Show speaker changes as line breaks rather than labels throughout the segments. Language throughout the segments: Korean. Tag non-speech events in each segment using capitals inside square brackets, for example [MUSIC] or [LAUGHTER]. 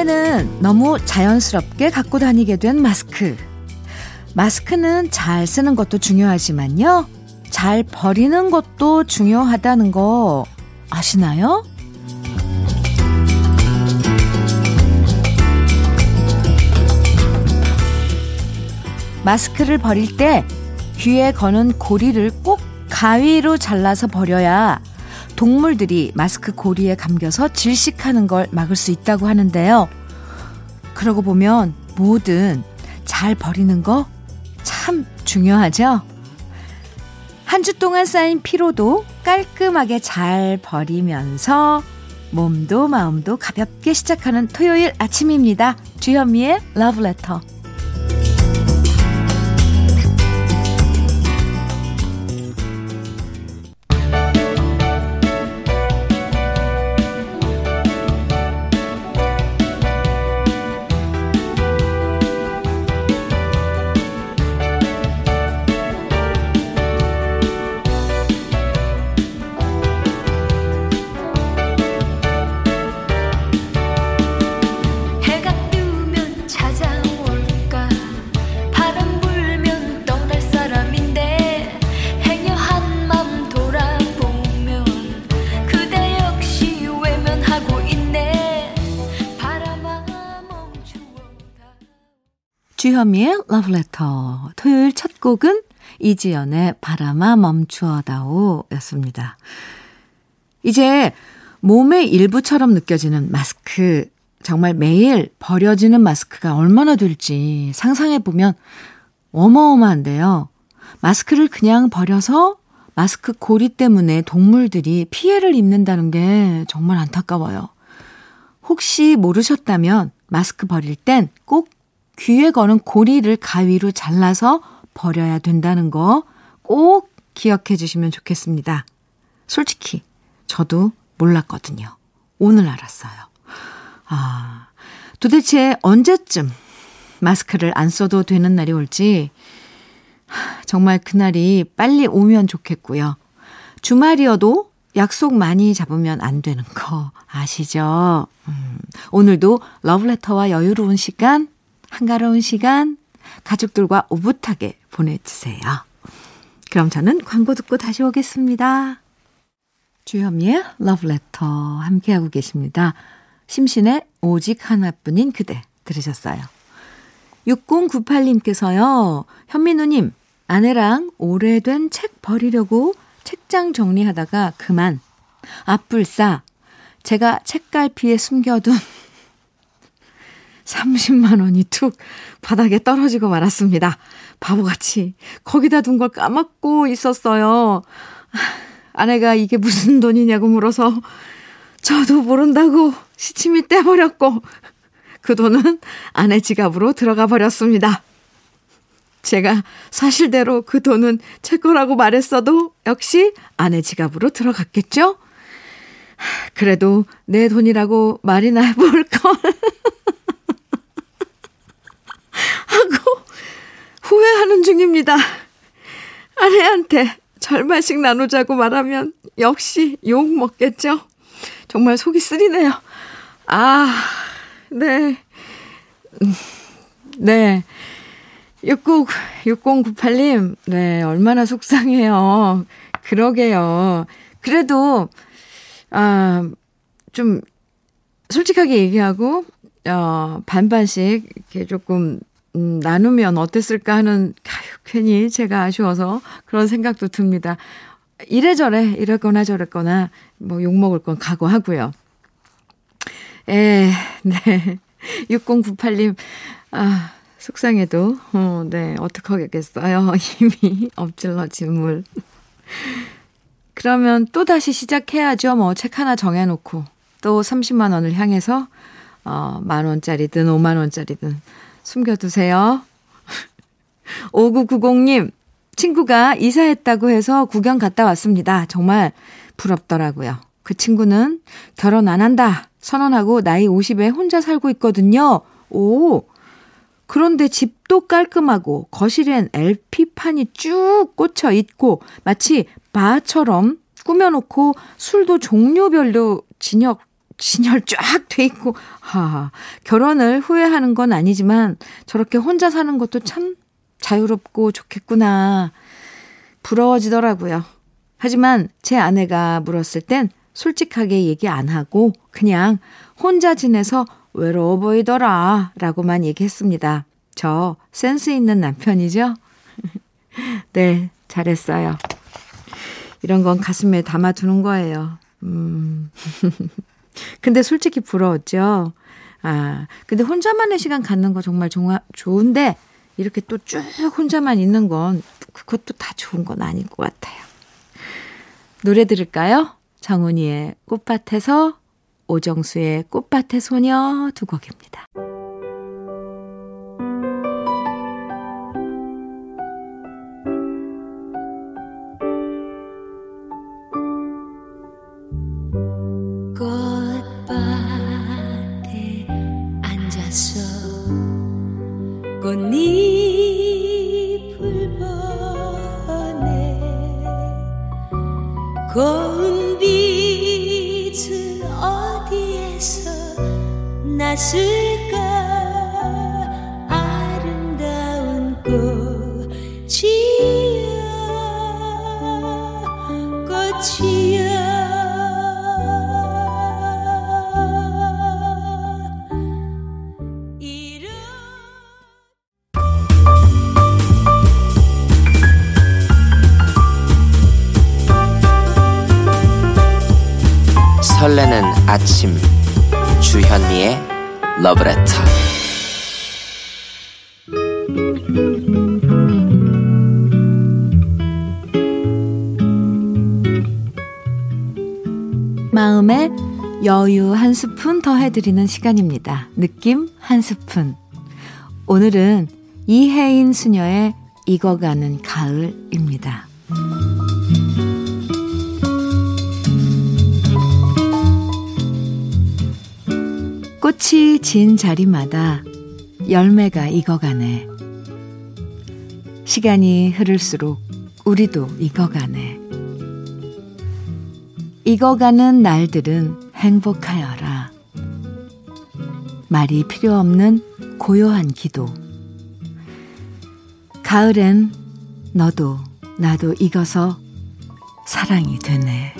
이제는 너무 자연스럽게 갖고 다니게 된 마스크. 마스크는 잘 쓰는 것도 중요하지만요. 잘 버리는 것도 중요하다는 거 아시나요? 마스크를 버릴 때 귀에 거는 고리를 꼭 가위로 잘라서 버려야 동물들이 마스크 고리에 감겨서 질식하는 걸 막을 수 있다고 하는데요. 그러고 보면 뭐든 잘 버리는 거 참 중요하죠? 한 주 동안 쌓인 피로도 깔끔하게 잘 버리면서 몸도 마음도 가볍게 시작하는 토요일 아침입니다. 주현미의 러브레터. 주현미의 러브레터. 토요일 첫 곡은 이지연의 바람아 멈추어다오 였습니다. 이제 몸의 일부처럼 느껴지는 마스크. 정말 매일 버려지는 마스크가 얼마나 될지 상상해보면 어마어마한데요. 마스크를 그냥 버려서 마스크 고리 때문에 동물들이 피해를 입는다는 게 정말 안타까워요. 혹시 모르셨다면 마스크 버릴 땐 꼭 귀에 거는 고리를 가위로 잘라서 버려야 된다는 거 꼭 기억해 주시면 좋겠습니다. 솔직히 저도 몰랐거든요. 오늘 알았어요. 아, 도대체 언제쯤 마스크를 안 써도 되는 날이 올지 정말 그날이 빨리 오면 좋겠고요. 주말이어도 약속 많이 잡으면 안 되는 거 아시죠? 음, 오늘도 러브레터와 여유로운 시간 한가로운 시간 가족들과 오붓하게 보내주세요. 그럼 저는 광고 듣고 다시 오겠습니다. 주현미의 러브레터 함께하고 계십니다. 심신의 오직 하나뿐인 그대 들으셨어요. 6098님께서요. 현민우님, 아내랑 오래된 책 버리려고 책장 정리하다가 그만. 앞불싸. 제가 책갈피에 숨겨둔 30만 원이 툭 바닥에 떨어지고 말았습니다. 바보같이 거기다 둔 걸 까먹고 있었어요. 아내가 이게 무슨 돈이냐고 물어서 저도 모른다고 시침이 떼버렸고 그 돈은 아내 지갑으로 들어가 버렸습니다. 제가 사실대로 그 돈은 제 거라고 말했어도 역시 아내 지갑으로 들어갔겠죠? 그래도 내 돈이라고 말이나 해볼 걸. [LAUGHS] 하고 후회 하는 중입니다. 아내한테 절반씩 나누자고 말하면 역시 욕 먹겠죠? 정말 속이 쓰리네요. 아, 네. 네. 60, 6098님, 네, 얼마나 속상해요. 그러게요. 그래도, 아, 좀, 솔직하게 얘기하고, 어, 반반씩 이렇게 조금 음, 나누면 어땠을까 하는 괜히 제가 아쉬워서 그런 생각도 듭니다. 이래저래 이랬거나 저랬거나 뭐 욕먹을 건 각오하고요. 에, 네. [LAUGHS] 6098님, 아, 속상해도, 어, 네, 어떡하겠어요. [LAUGHS] 이미 엎질러진 물. 그러면 또 다시 시작해야죠. 뭐, 책 하나 정해놓고, 또 30만 원을 향해서, 어, 만 원짜리든 5만 원짜리든 숨겨두세요. [LAUGHS] 5990님, 친구가 이사했다고 해서 구경 갔다 왔습니다. 정말 부럽더라고요. 그 친구는 결혼 안 한다 선언하고 나이 50에 혼자 살고 있거든요. 오, 그런데 집도 깔끔하고 거실엔 LP판이 쭉 꽂혀 있고 마치 바처럼 꾸며놓고 술도 종류별로 진역 진열 쫙돼 있고, 하, 결혼을 후회하는 건 아니지만 저렇게 혼자 사는 것도 참 자유롭고 좋겠구나. 부러워지더라고요. 하지만 제 아내가 물었을 땐 솔직하게 얘기 안 하고 그냥 혼자 지내서 외로워 보이더라 라고만 얘기했습니다. 저 센스 있는 남편이죠? [LAUGHS] 네, 잘했어요. 이런 건 가슴에 담아두는 거예요. 음. [LAUGHS] 근데 솔직히 부러웠죠? 아, 근데 혼자만의 시간 갖는 거 정말 좋아, 좋은데, 이렇게 또 쭉 혼자만 있는 건, 그것도 다 좋은 건 아닌 것 같아요. 노래 들을까요? 정은이의 꽃밭에서, 오정수의 꽃밭의 소녀 두 곡입니다.
설레는 아침 주현미의 러브레터
마음에 여유 한 스푼 더 해드리는 시간입니다. 느낌 한 스푼. 오늘은 이혜인 수녀의 익어가는 가을입니다. 꽃이 진 자리마다 열매가 익어가네. 시간이 흐를수록 우리도 익어가네. 익어가는 날들은 행복하여라. 말이 필요 없는 고요한 기도. 가을엔 너도 나도 익어서 사랑이 되네.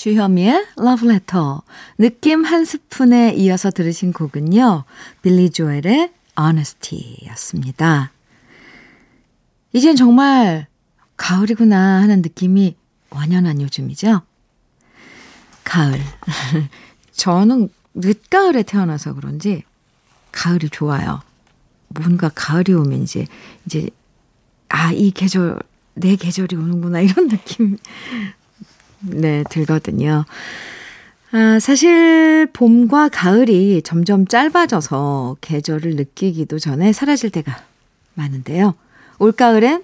주현미의 Love Letter. 느낌 한 스푼에 이어서 들으신 곡은요. 빌리 조엘의 Honesty 였습니다. 이젠 정말 가을이구나 하는 느낌이 완연한 요즘이죠. 가을. [LAUGHS] 저는 늦가을에 태어나서 그런지 가을이 좋아요. 뭔가 가을이 오면 이제, 이제, 아, 이 계절, 내 계절이 오는구나, 이런 [LAUGHS] 느낌, 네, 들거든요. 아, 사실 봄과 가을이 점점 짧아져서 계절을 느끼기도 전에 사라질 때가 많은데요. 올가을엔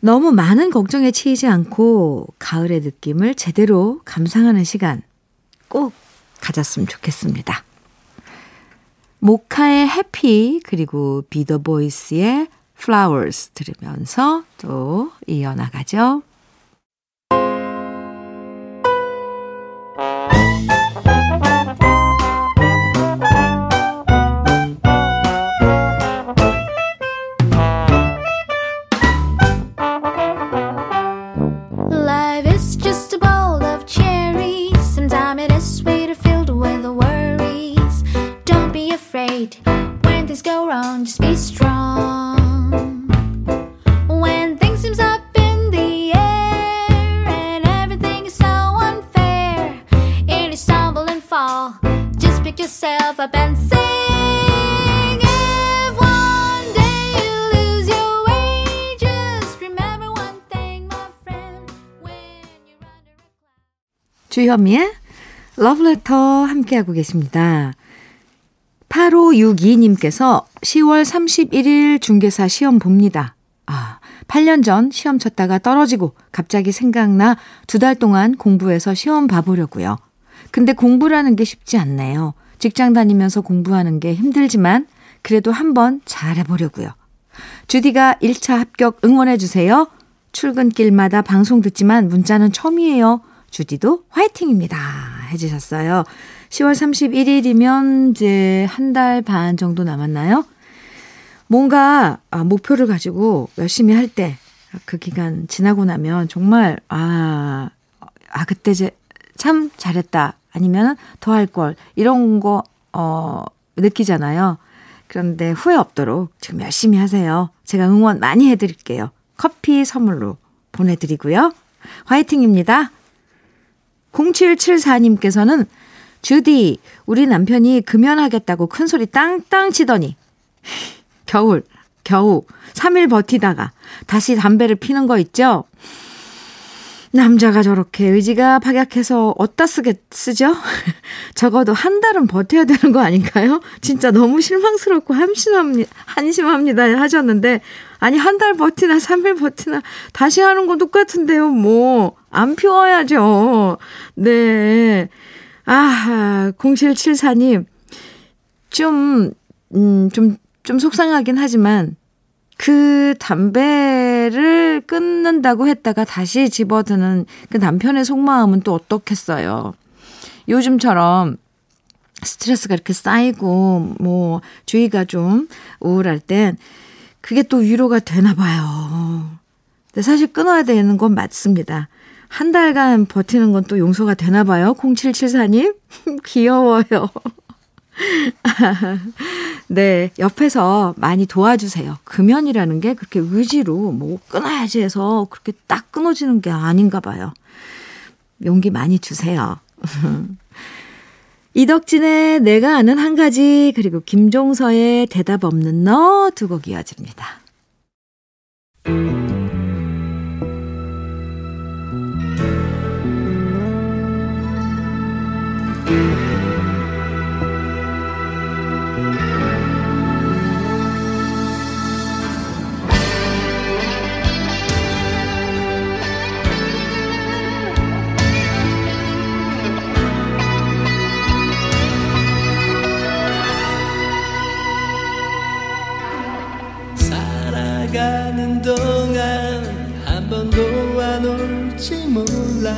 너무 많은 걱정에 치이지 않고 가을의 느낌을 제대로 감상하는 시간 꼭 가졌으면 좋겠습니다. 모카의 해피 그리고 비더 보이스의 flowers 들으면서 또 이어나가죠. 주현미의 러브레터 함께하고 계십니다. 8562님께서 10월 31일 중개사 시험 봅니다. 아, 8년 전 시험 쳤다가 떨어지고 갑자기 생각나 두 달 동안 공부해서 시험 봐보려고요. 근데 공부라는 게 쉽지 않네요. 직장 다니면서 공부하는 게 힘들지만 그래도 한번 잘해보려고요. 주디가 1차 합격 응원해주세요. 출근길마다 방송 듣지만 문자는 처음이에요. 주디도 화이팅입니다. 해주셨어요. 10월 31일이면 이제 한 달 반 정도 남았나요? 뭔가 아, 목표를 가지고 열심히 할 때 그 기간 지나고 나면 정말 아, 아 그때 이제 참 잘했다 아니면 더 할 걸 이런 거 어, 느끼잖아요. 그런데 후회 없도록 지금 열심히 하세요. 제가 응원 많이 해드릴게요. 커피 선물로 보내드리고요. 화이팅입니다. 0774님께서는 주디, 우리 남편이 금연하겠다고 큰 소리 땅땅 치더니 겨울, 겨우 3일 버티다가 다시 담배를 피는 거 있죠? 남자가 저렇게 의지가 박약해서 어디다 쓰겠, 쓰죠? [LAUGHS] 적어도 한 달은 버텨야 되는 거 아닌가요? 진짜 너무 실망스럽고 한심합니다, 한심합니다 하셨는데, 아니, 한 달 버티나 3일 버티나 다시 하는 건 똑같은데요, 뭐. 안 피워야죠. 네. 아, 0774님. 좀, 음, 좀, 좀 속상하긴 하지만, 그 담배를 끊는다고 했다가 다시 집어드는 그 남편의 속마음은 또 어떻겠어요. 요즘처럼 스트레스가 이렇게 쌓이고, 뭐, 주위가 좀 우울할 땐 그게 또 위로가 되나 봐요. 근데 사실 끊어야 되는 건 맞습니다. 한 달간 버티는 건 또 용서가 되나 봐요. 0774님. [LAUGHS] 귀여워요. [LAUGHS] 네, 옆에서 많이 도와주세요. 금연이라는 게 그렇게 의지로 뭐 끊어야지 해서 그렇게 딱 끊어지는 게 아닌가 봐요. 용기 많이 주세요. [LAUGHS] 이덕진의 내가 아는 한 가지 그리고 김종서의 대답 없는 너 두 곡 이어집니다.
몰라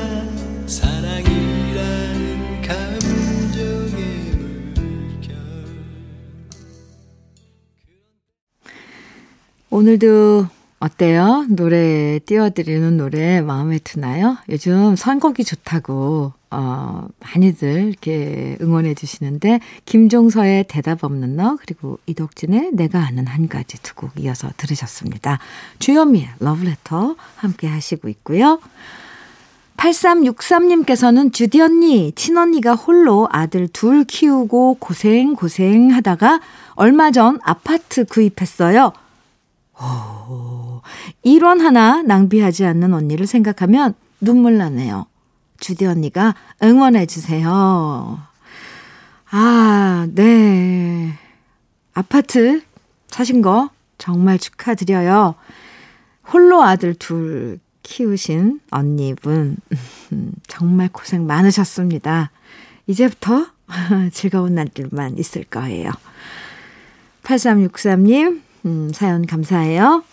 오늘도 어때요? 노래 띄워드리는 노래 마음에 드나요? 요즘 선곡이 좋다고 어, 많이들 이렇게 응원해 주시는데 김종서의 대답 없는 너 그리고 이덕진의 내가 아는 한 가지 두 곡 이어서 들으셨습니다. 주현미의 러브레터 함께 하시고 있고요. 8363님께서는 주디 언니, 친언니가 홀로 아들 둘 키우고 고생 고생 하다가 얼마 전 아파트 구입했어요. 오, 1원 하나 낭비하지 않는 언니를 생각하면 눈물 나네요. 주디 언니가 응원해 주세요. 아, 네. 아파트 사신 거 정말 축하드려요. 홀로 아들 둘 키우신 언니분, [LAUGHS] 정말 고생 많으셨습니다. 이제부터 [LAUGHS] 즐거운 날들만 있을 거예요. 8363님, 음, 사연 감사해요.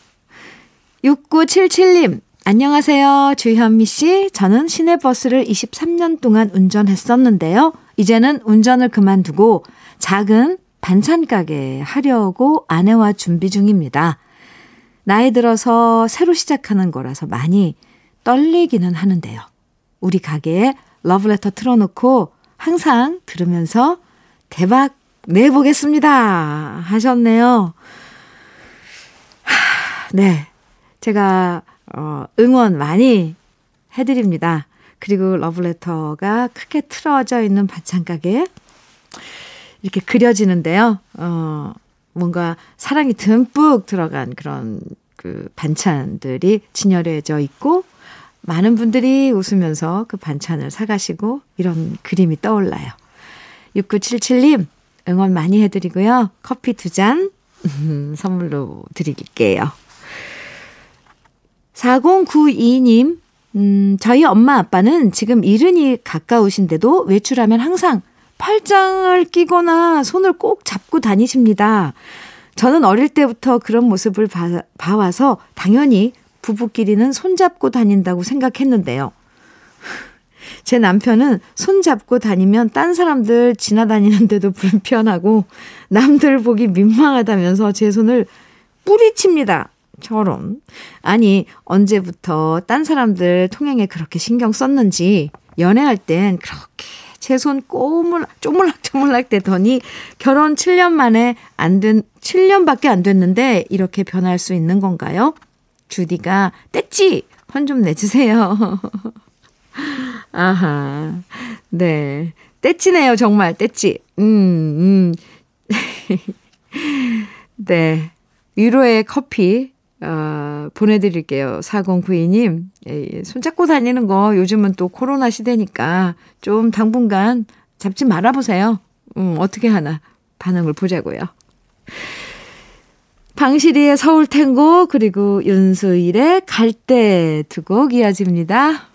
6977님, 안녕하세요. 주현미 씨. 저는 시내버스를 23년 동안 운전했었는데요. 이제는 운전을 그만두고 작은 반찬 가게 하려고 아내와 준비 중입니다. 나이 들어서 새로 시작하는 거라서 많이 떨리기는 하는데요. 우리 가게에 러브레터 틀어놓고 항상 들으면서 대박 내보겠습니다. 하셨네요. 하, 네. 제가, 어, 응원 많이 해드립니다. 그리고 러브레터가 크게 틀어져 있는 반찬가게에 이렇게 그려지는데요. 어, 뭔가 사랑이 듬뿍 들어간 그런 그 반찬들이 진열해져 있고 많은 분들이 웃으면서 그 반찬을 사가시고 이런 그림이 떠올라요. 6977님, 응원 많이 해드리고요. 커피 두 잔 [LAUGHS] 선물로 드릴게요. 4092님, 음, 저희 엄마 아빠는 지금 이른이 가까우신데도 외출하면 항상 팔짱을 끼거나 손을 꼭 잡고 다니십니다. 저는 어릴 때부터 그런 모습을 봐, 봐와서 당연히 부부끼리는 손잡고 다닌다고 생각했는데요. [LAUGHS] 제 남편은 손잡고 다니면 딴 사람들 지나다니는데도 불편하고 남들 보기 민망하다면서 제 손을 뿌리칩니다. 저런. 아니, 언제부터 딴 사람들 통행에 그렇게 신경 썼는지 연애할 땐 그렇게 제 손 꼬물, 쪼물락 쪼물락 대더니 결혼 7년 만에 안 된, 7년밖에 안 됐는데 이렇게 변할 수 있는 건가요? 주디가 뗐지? 혼 좀 내주세요. [LAUGHS] 아하. 네. 떼치네요, 정말. 떼치. 음, 음. [LAUGHS] 네. 위로의 커피, 어, 보내드릴게요. 4092님. 예, 손잡고 다니는 거 요즘은 또 코로나 시대니까 좀 당분간 잡지 말아보세요. 음, 어떻게 하나 반응을 보자고요. 방시리의 서울 탱고 그리고 윤수일의 갈때두곡 이어집니다.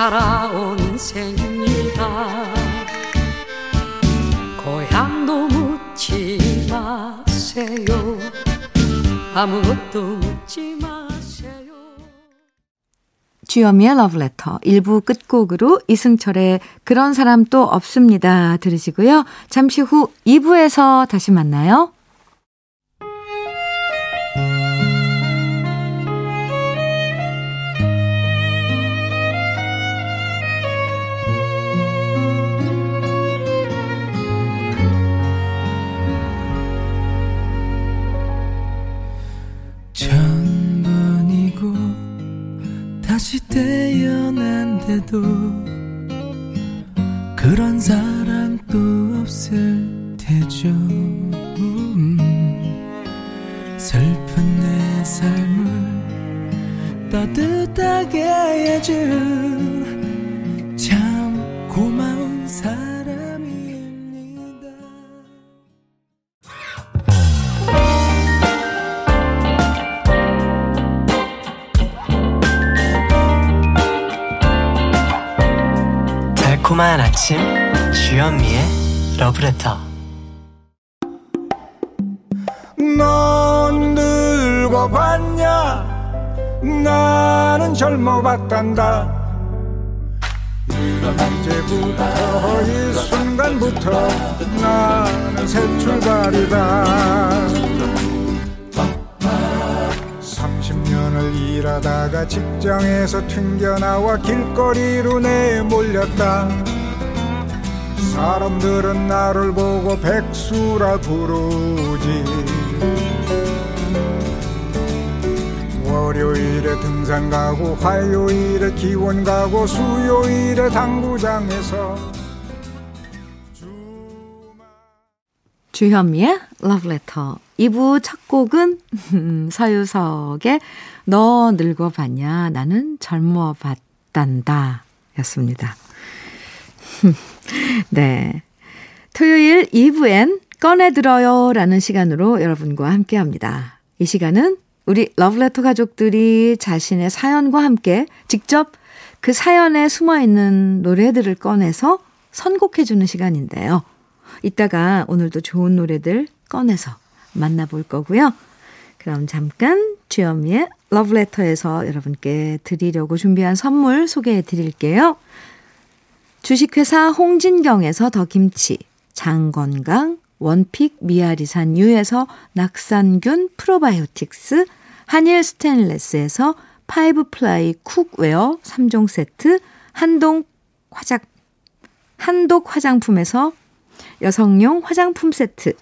살아온 인생입니다. 고향도 묻지 마세요. 아무것도 묻지 마세요.
주여미의 러브레터 1부 끝곡으로 이승철의 그런 사람 또 없습니다 들으시고요. 잠시 후 2부에서 다시 만나요.
태어난데도 그런 또 없을 테죠. 음, 슬픈 내 삶을 따뜻하게 해준 아침 주현미의 러브레터. 넌 늙어봤냐? 나는 젊어봤단다. 이제부터 이 순간부터 나는 새 출발이다. 30년을 일하다가 직장에서 튕겨나와 길거리로 내몰렸다 사람들은 나를 보고 백수라 부르지 월요일에 등산 가고 화요일에 기원 가고 수요일에 당구장에서
주현미의 러브레터 2부 첫 곡은 서유석의 너 늙어봤냐 나는 젊어봤단다 였습니다. [LAUGHS] 네. 토요일 2부엔 꺼내들어요 라는 시간으로 여러분과 함께 합니다. 이 시간은 우리 러브레터 가족들이 자신의 사연과 함께 직접 그 사연에 숨어 있는 노래들을 꺼내서 선곡해주는 시간인데요. 이따가 오늘도 좋은 노래들 꺼내서 만나볼 거고요. 그럼 잠깐 주현미의 러브레터에서 여러분께 드리려고 준비한 선물 소개해 드릴게요. 주식회사 홍진경에서 더김치, 장건강, one pick 미아리산 유에서 낙산균 프로바이오틱스, 한일 스테인레스에서 five ply cookware 3종 세트, 한동 화장, 한독 화장품에서 여성용 화장품 세트,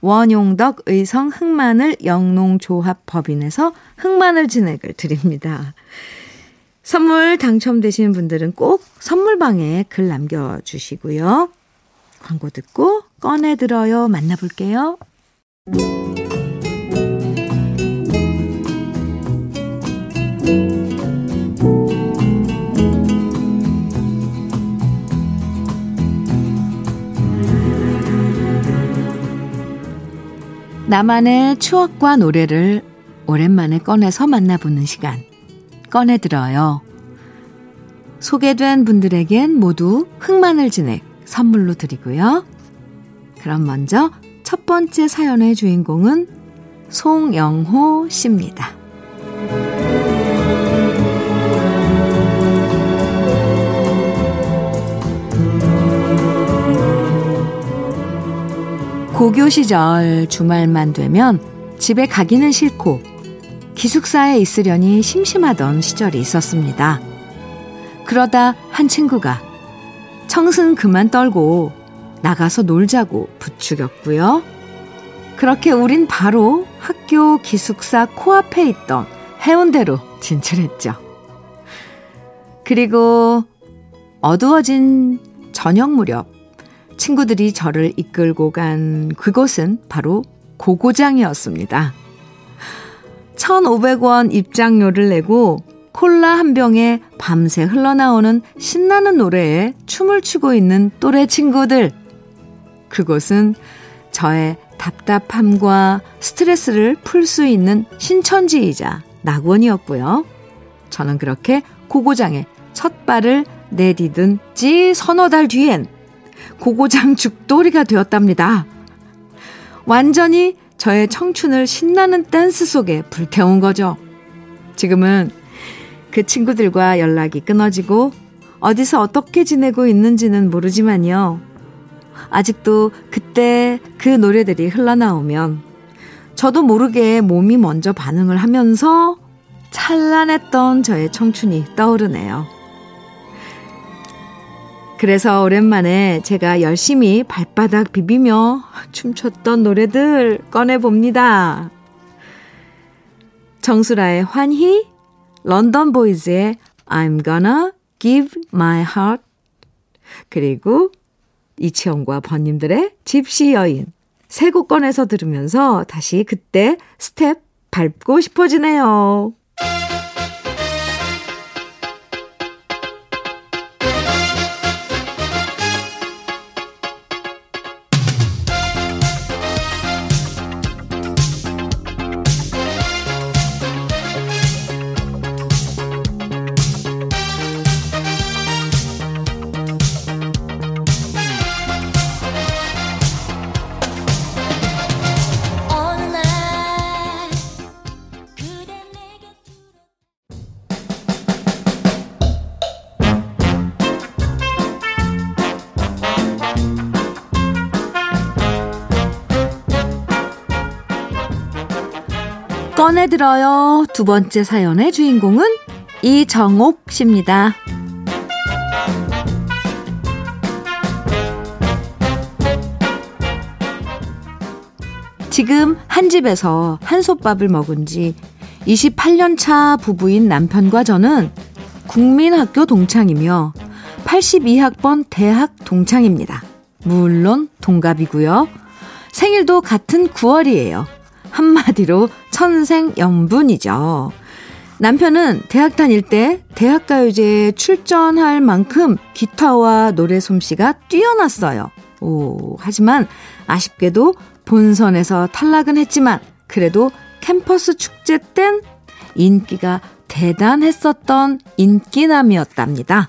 원용덕 의성 흑마늘 영농조합 법인에서 흑마늘 진액을 드립니다. 선물 당첨되시는 분들은 꼭 선물방에 글 남겨주시고요. 광고 듣고 꺼내들어요. 만나볼게요. 나만의 추억과 노래를 오랜만에 꺼내서 만나보는 시간. 꺼내 들어요. 소개된 분들에겐 모두 흑마늘 진액 선물로 드리고요. 그럼 먼저 첫 번째 사연의 주인공은 송영호 씨입니다. 고교 시절 주말만 되면 집에 가기는 싫고 기숙사에 있으려니 심심하던 시절이 있었습니다. 그러다 한 친구가 청승 그만 떨고 나가서 놀자고 부추겼고요. 그렇게 우린 바로 학교 기숙사 코앞에 있던 해운대로 진출했죠. 그리고 어두워진 저녁 무렵 친구들이 저를 이끌고 간 그곳은 바로 고고장이었습니다. 1,500원 입장료를 내고 콜라 한 병에 밤새 흘러나오는 신나는 노래에 춤을 추고 있는 또래 친구들. 그곳은 저의 답답함과 스트레스를 풀 수 있는 신천지이자 낙원이었고요. 저는 그렇게 고고장에 첫 발을 내디딘 지 서너 달 뒤엔 고고장 죽돌이가 되었답니다. 완전히 저의 청춘을 신나는 댄스 속에 불태운 거죠. 지금은 그 친구들과 연락이 끊어지고 어디서 어떻게 지내고 있는지는 모르지만요. 아직도 그때 그 노래들이 흘러나오면 저도 모르게 몸이 먼저 반응을 하면서 찬란했던 저의 청춘이 떠오르네요. 그래서 오랜만에 제가 열심히 발바닥 비비며 춤췄던 노래들 꺼내봅니다. 정수라의 환희, 런던 보이즈의 I'm gonna give my heart, 그리고 이치영과 번님들의 집시 여인. 세 곡 꺼내서 들으면서 다시 그때 스텝 밟고 싶어지네요. 들어요. 두 번째 사연의 주인공은 이정옥 씨입니다. 지금 한 집에서 한솥밥을 먹은 지 28년 차 부부인 남편과 저는 국민학교 동창이며 82학번 대학 동창입니다. 물론 동갑이고요. 생일도 같은 9월이에요. 한마디로 천생연분이죠. 남편은 대학 다닐 때 대학가요제에 출전할 만큼 기타와 노래 솜씨가 뛰어났어요. 오, 하지만 아쉽게도 본선에서 탈락은 했지만 그래도 캠퍼스 축제 땐 인기가 대단했었던 인기남이었답니다.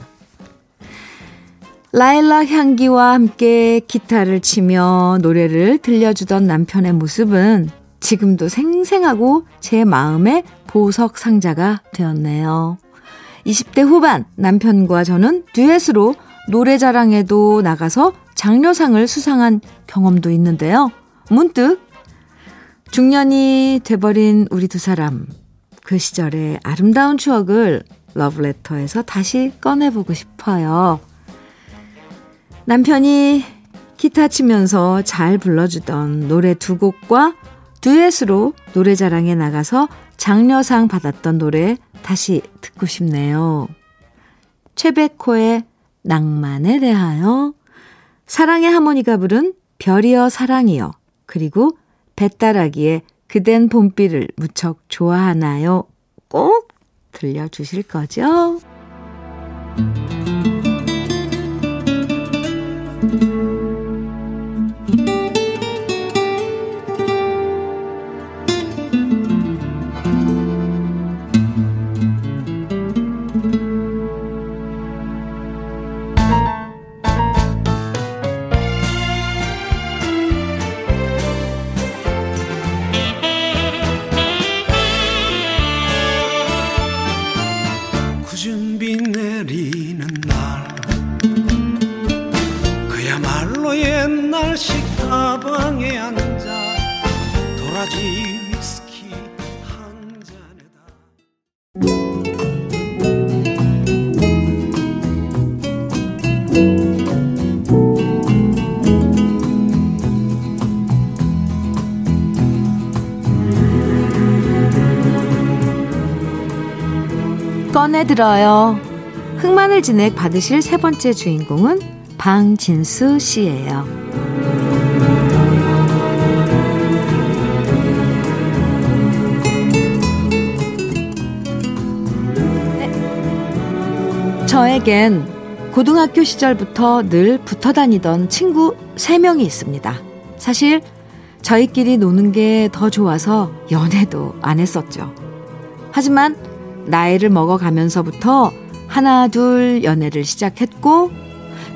라일락 향기와 함께 기타를 치며 노래를 들려주던 남편의 모습은 지금도 생생하고 제 마음의 보석 상자가 되었네요. 20대 후반 남편과 저는 듀엣으로 노래자랑에도 나가서 장려상을 수상한 경험도 있는데요. 문득 중년이 돼버린 우리 두 사람 그 시절의 아름다운 추억을 러브레터에서 다시 꺼내보고 싶어요. 남편이 기타 치면서 잘 불러주던 노래 두 곡과 듀엣으로 노래자랑에 나가서 장려상 받았던 노래 다시 듣고 싶네요. 최백호의 낭만에 대하여, 사랑의 하모니가 부른 별이여 사랑이여, 그리고 배따라기의 그댄 봄비를 무척 좋아하나요? 꼭 들려주실 거죠? 들어요. 흑마늘 진액 받으실 세 번째 주인공은 방진수 씨예요. 네. 저에겐 고등학교 시절부터 늘 붙어 다니던 친구 3명이 있습니다. 사실 저희끼리 노는 게 더 좋아서 연애도 안 했었죠. 하지만 나이를 먹어가면서부터 하나, 둘 연애를 시작했고,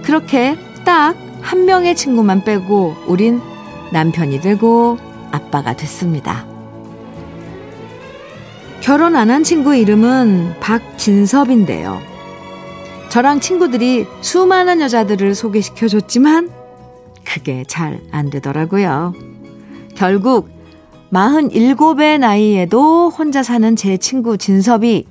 그렇게 딱 한 명의 친구만 빼고 우린 남편이 되고 아빠가 됐습니다. 결혼 안 한 친구 이름은 박진섭인데요. 저랑 친구들이 수많은 여자들을 소개시켜 줬지만 그게 잘 안 되더라고요. 결국 47의 나이에도 혼자 사는 제 친구 진섭이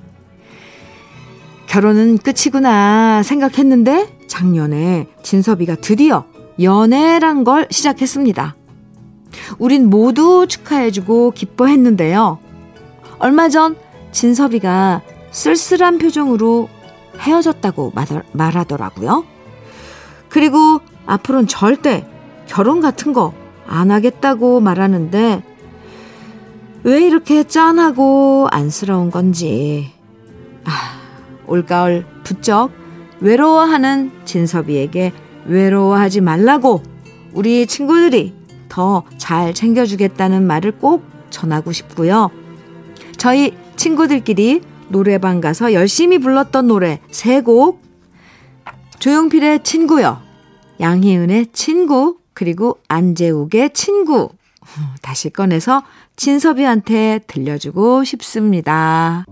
결혼은 끝이구나 생각했는데 작년에 진섭이가 드디어 연애란 걸 시작했습니다. 우린 모두 축하해주고 기뻐했는데요. 얼마 전 진섭이가 쓸쓸한 표정으로 헤어졌다고 말하더라고요. 그리고 앞으로는 절대 결혼 같은 거 안 하겠다고 말하는데 왜 이렇게 짠하고 안쓰러운 건지. 아, 올가을 부쩍 외로워하는 진섭이에게 외로워하지 말라고 우리 친구들이 더 잘 챙겨주겠다는 말을 꼭 전하고 싶고요. 저희 친구들끼리 노래방 가서 열심히 불렀던 노래 세 곡. 조용필의 친구요. 양희은의 친구. 그리고 안재욱의 친구. 다시 꺼내서 진섭이한테 들려주고 싶습니다.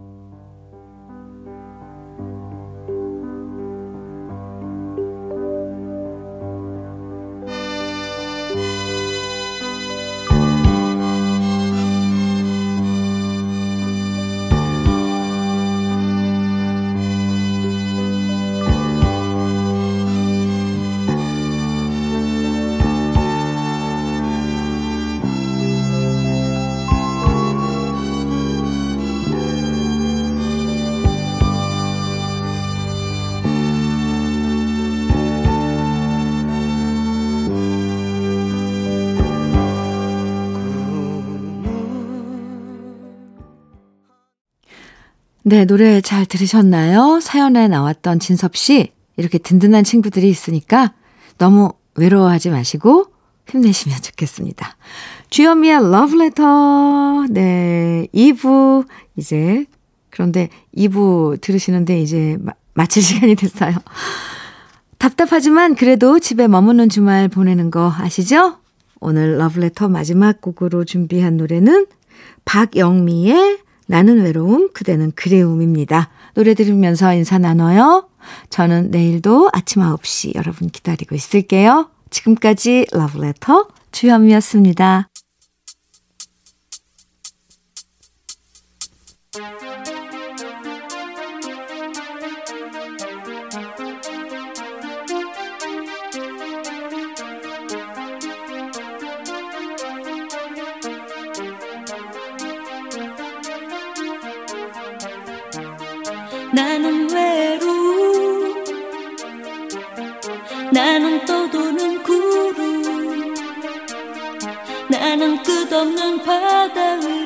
네, 노래 잘 들으셨나요? 사연에 나왔던 진섭 씨. 이렇게 든든한 친구들이 있으니까 너무 외로워하지 마시고 힘내시면 좋겠습니다. 주현미의 러브레터. 네, 2부 이제 그런데 2부 들으시는데 이제 마, 마칠 시간이 됐어요. 답답하지만 그래도 집에 머무는 주말 보내는 거 아시죠? 오늘 러브레터 마지막 곡으로 준비한 노래는 박영미의 나는 외로움, 그대는 그리움입니다. 노래 들으면서 인사 나눠요. 저는 내일도 아침 9시 여러분 기다리고 있을게요. 지금까지 러브레터 주현미였습니다.
나